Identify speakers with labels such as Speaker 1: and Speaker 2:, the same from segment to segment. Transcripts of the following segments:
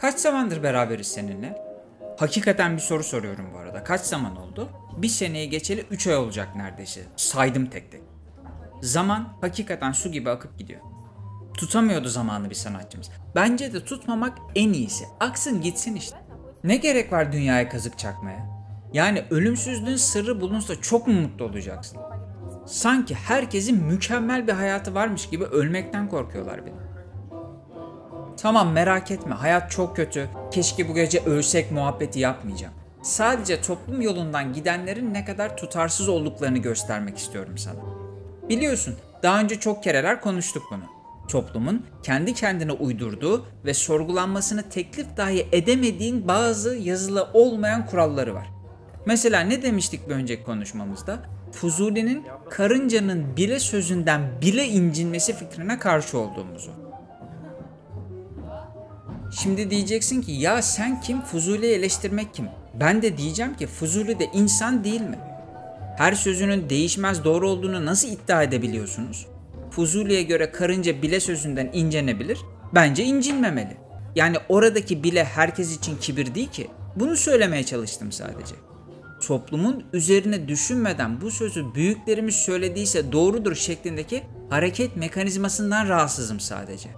Speaker 1: Kaç zamandır beraberiz seninle? Hakikaten bir soru soruyorum bu arada. Kaç zaman oldu? Bir seneyi geçeli 3 ay olacak neredeyse. Saydım tek tek. Zaman hakikaten su gibi akıp gidiyor. Tutamıyordu zamanı bir sanatçımız. Bence de tutmamak en iyisi. Aksın gitsin işte. Ne gerek var dünyaya kazık çakmaya? Yani ölümsüzlüğün sırrı bulunsa çok mu mutlu olacaksın? Sanki herkesin mükemmel bir hayatı varmış gibi ölmekten korkuyorlar de. Tamam merak etme hayat çok kötü. Keşke bu gece ölsek muhabbeti yapmayacağım. Sadece toplum yolundan gidenlerin ne kadar tutarsız olduklarını göstermek istiyorum sana. Biliyorsun daha önce çok kereler konuştuk bunu. Toplumun kendi kendine uydurduğu ve sorgulanmasını teklif dahi edemediğin bazı yazılı olmayan kuralları var. Mesela ne demiştik bir önceki konuşmamızda? Fuzuli'nin karıncanın bile sözünden bile incinmesi fikrine karşı olduğumuzu. Şimdi diyeceksin ki ya sen kim Fuzuli'yi eleştirmek kim? Ben de diyeceğim ki Fuzuli de insan değil mi? Her sözünün değişmez doğru olduğunu nasıl iddia edebiliyorsunuz? Fuzuli'ye göre karınca bile sözünden incenebilir. Bence incinmemeli. Yani oradaki bile herkes için kibir değil ki. Bunu söylemeye çalıştım sadece. Toplumun üzerine düşünmeden bu sözü büyüklerimiz söylediyse doğrudur şeklindeki hareket mekanizmasından rahatsızım sadece.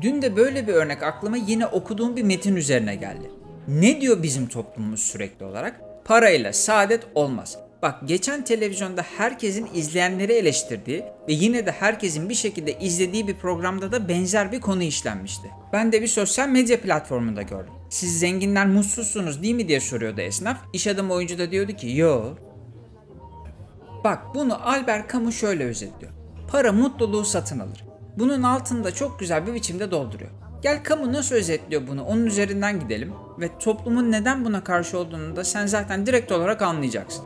Speaker 1: Dün de böyle bir örnek aklıma yine okuduğum bir metin üzerine geldi. Ne diyor bizim toplumumuz sürekli olarak? Parayla saadet olmaz. Bak geçen televizyonda herkesin izleyenleri eleştirdiği ve yine de herkesin bir şekilde izlediği bir programda da benzer bir konu işlenmişti. Ben de bir sosyal medya platformunda gördüm. Siz zenginler mutsuzsunuz değil mi diye soruyordu esnaf. İş adamı oyuncu da diyordu ki yo. Bak bunu Albert Camus şöyle özetliyor. Para mutluluğu satın alır. Bunun altında çok güzel bir biçimde dolduruyor. Gel kamu nasıl özetliyor bunu onun üzerinden gidelim ve toplumun neden buna karşı olduğunu da sen zaten direkt olarak anlayacaksın.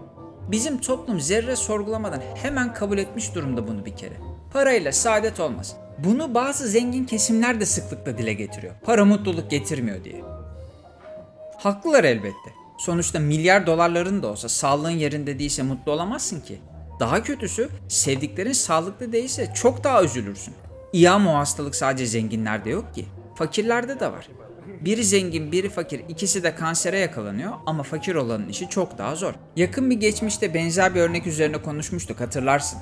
Speaker 1: Bizim toplum zerre sorgulamadan hemen kabul etmiş durumda bunu bir kere. Parayla saadet olmaz. Bunu bazı zengin kesimler de sıklıkla dile getiriyor. Para mutluluk getirmiyor diye. Haklılar elbette. Sonuçta milyar dolarların da olsa sağlığın yerinde değilse mutlu olamazsın ki. Daha kötüsü sevdiklerin sağlıklı değilse çok daha üzülürsün. İyi ama o hastalık sadece zenginlerde yok ki. Fakirlerde de var. Biri zengin, biri fakir, ikisi de kansere yakalanıyor ama fakir olanın işi çok daha zor. Yakın bir geçmişte benzer bir örnek üzerine konuşmuştuk hatırlarsın.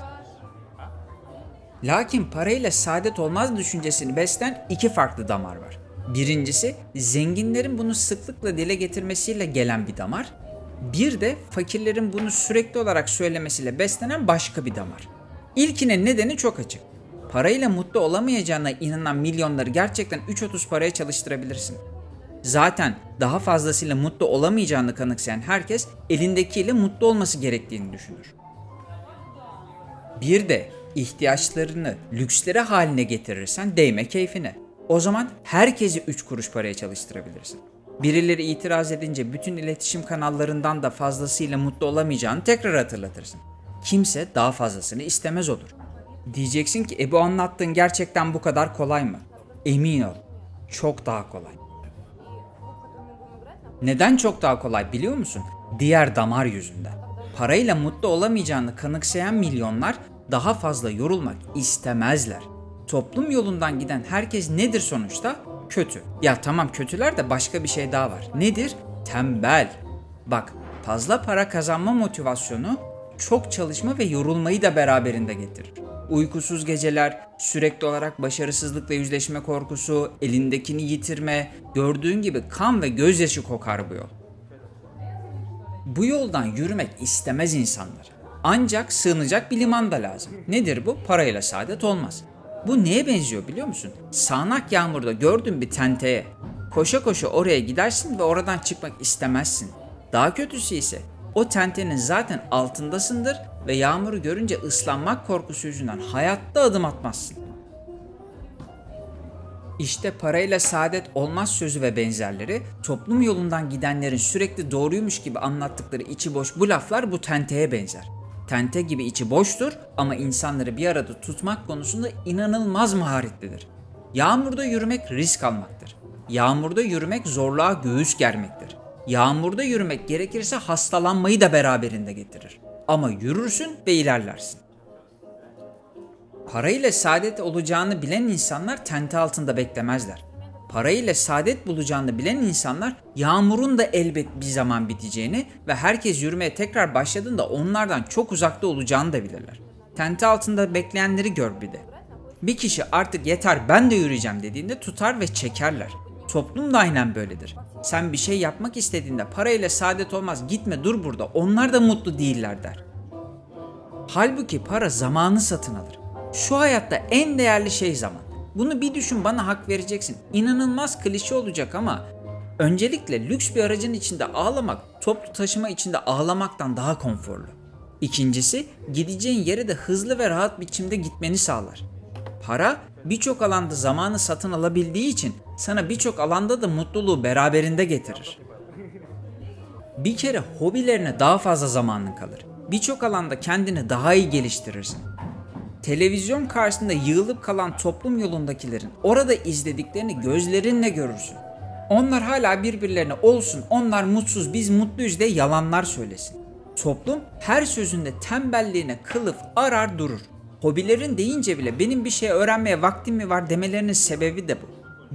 Speaker 1: Lakin parayla saadet olmaz düşüncesini besleyen iki farklı damar var. Birincisi zenginlerin bunu sıklıkla dile getirmesiyle gelen bir damar. Bir de fakirlerin bunu sürekli olarak söylemesiyle beslenen başka bir damar. İlkinin nedeni çok açık. Parayla mutlu olamayacağına inanan milyonları gerçekten 3.30 paraya çalıştırabilirsin. Zaten daha fazlasıyla mutlu olamayacağını kanıksayan herkes elindekiyle mutlu olması gerektiğini düşünür. Bir de ihtiyaçlarını lükslere haline getirirsen değme keyfine. O zaman herkesi 3 kuruş paraya çalıştırabilirsin. Birileri itiraz edince bütün iletişim kanallarından da fazlasıyla mutlu olamayacağını tekrar hatırlatırsın. Kimse daha fazlasını istemez olur. Diyeceksin ki e bu anlattığın gerçekten bu kadar kolay mı? Emin ol. Çok daha kolay. Neden çok daha kolay biliyor musun? Diğer damar yüzünden. Parayla mutlu olamayacağını kanıksayan milyonlar daha fazla yorulmak istemezler. Toplum yolundan giden herkes nedir sonuçta? Kötü. Ya tamam kötüler de başka bir şey daha var. Nedir? Tembel. Bak fazla para kazanma motivasyonu çok çalışma ve yorulmayı da beraberinde getirir. Uykusuz geceler, sürekli olarak başarısızlıkla yüzleşme korkusu, elindekini yitirme, gördüğün gibi kan ve gözyaşı kokar bu yol. Bu yoldan yürümek istemez insanlar. Ancak sığınacak bir liman da lazım. Nedir bu? Parayla saadet olmaz. Bu neye benziyor biliyor musun? Sağnak yağmurda gördüğün bir tenteye. Koşa koşa oraya gidersin ve oradan çıkmak istemezsin. Daha kötüsü ise o tentenin zaten altındasındır ve yağmuru görünce ıslanmak korkusu yüzünden hayatta adım atmazsın. İşte parayla saadet olmaz sözü ve benzerleri toplum yolundan gidenlerin sürekli doğruymuş gibi anlattıkları içi boş bu laflar bu tenteye benzer. Tente gibi içi boştur ama insanları bir arada tutmak konusunda inanılmaz maharetlidir. Yağmurda yürümek risk almaktır. Yağmurda yürümek zorluğa göğüs germektir. Yağmurda yürümek gerekirse hastalanmayı da beraberinde getirir. Ama yürürsün ve ilerlersin. Parayla saadet olacağını bilen insanlar tente altında beklemezler. Parayla saadet bulacağını bilen insanlar yağmurun da elbet bir zaman biteceğini ve herkes yürümeye tekrar başladığında onlardan çok uzakta olacağını da bilirler. Tente altında bekleyenleri gör bir de. Bir kişi artık yeter ben de yürüyeceğim dediğinde tutar ve çekerler. Toplum da aynen böyledir. Sen bir şey yapmak istediğinde parayla saadet olmaz gitme dur burada onlar da mutlu değiller der. Halbuki para zamanı satın alır. Şu hayatta en değerli şey zaman. Bunu bir düşün bana hak vereceksin. İnanılmaz klişe olacak ama öncelikle lüks bir aracın içinde ağlamak toplu taşıma içinde ağlamaktan daha konforlu. İkincisi gideceğin yere de hızlı ve rahat biçimde gitmeni sağlar. Para birçok alanda zamanı satın alabildiği için sana birçok alanda da mutluluğu beraberinde getirir. Bir kere hobilerine daha fazla zamanın kalır. Birçok alanda kendini daha iyi geliştirirsin. Televizyon karşısında yığılıp kalan toplum yolundakilerin orada izlediklerini gözlerinle görürsün. Onlar hala birbirlerine olsun, onlar mutsuz, biz mutluyuz diye yalanlar söylesin. Toplum her sözünde tembelliğine kılıf arar durur. Hobilerin deyince bile benim bir şey öğrenmeye vaktim mi var demelerinin sebebi de bu.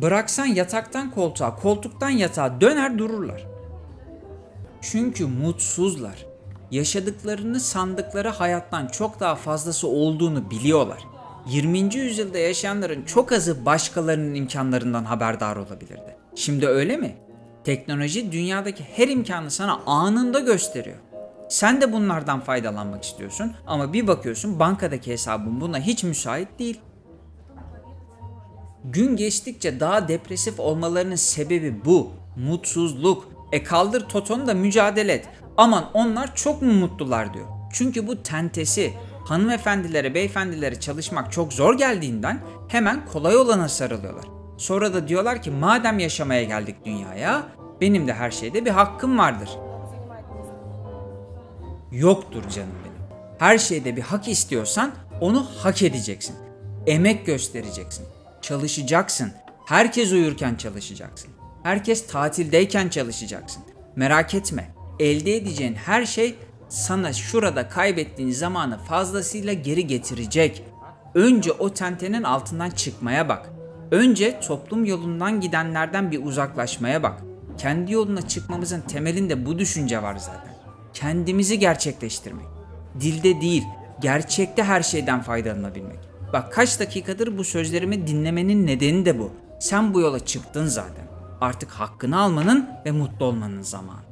Speaker 1: Bıraksan yataktan koltuğa, koltuktan yatağa döner dururlar. Çünkü mutsuzlar. Yaşadıklarını sandıkları hayattan çok daha fazlası olduğunu biliyorlar. 20. yüzyılda yaşayanların çok azı başkalarının imkanlarından haberdar olabilirdi. Şimdi öyle mi? Teknoloji dünyadaki her imkanı sana anında gösteriyor. Sen de bunlardan faydalanmak istiyorsun ama bir bakıyorsun bankadaki hesabın buna hiç müsait değil. Gün geçtikçe daha depresif olmalarının sebebi bu. Mutsuzluk. E kaldır totonu da mücadele et. Aman onlar çok mu mutlular diyor. Çünkü bu tentesi. Hanımefendilere, beyefendilere çalışmak çok zor geldiğinden hemen kolay olana sarılıyorlar. Sonra da diyorlar ki madem yaşamaya geldik dünyaya, benim de her şeyde bir hakkım vardır. Yoktur canım benim. Her şeyde bir hak istiyorsan onu hak edeceksin. Emek göstereceksin. Çalışacaksın. Herkes uyurken çalışacaksın. Herkes tatildeyken çalışacaksın. Merak etme. Elde edeceğin her şey sana şurada kaybettiğin zamanı fazlasıyla geri getirecek. Önce o tentenin altından çıkmaya bak. Önce toplum yolundan gidenlerden bir uzaklaşmaya bak. Kendi yoluna çıkmamızın temelinde bu düşünce var zaten. Kendimizi gerçekleştirmek. Dilde değil, gerçekte her şeyden faydalanabilmek. Bak kaç dakikadır bu sözlerimi dinlemenin nedeni de bu. Sen bu yola çıktın zaten. Artık hakkını almanın ve mutlu olmanın zamanı.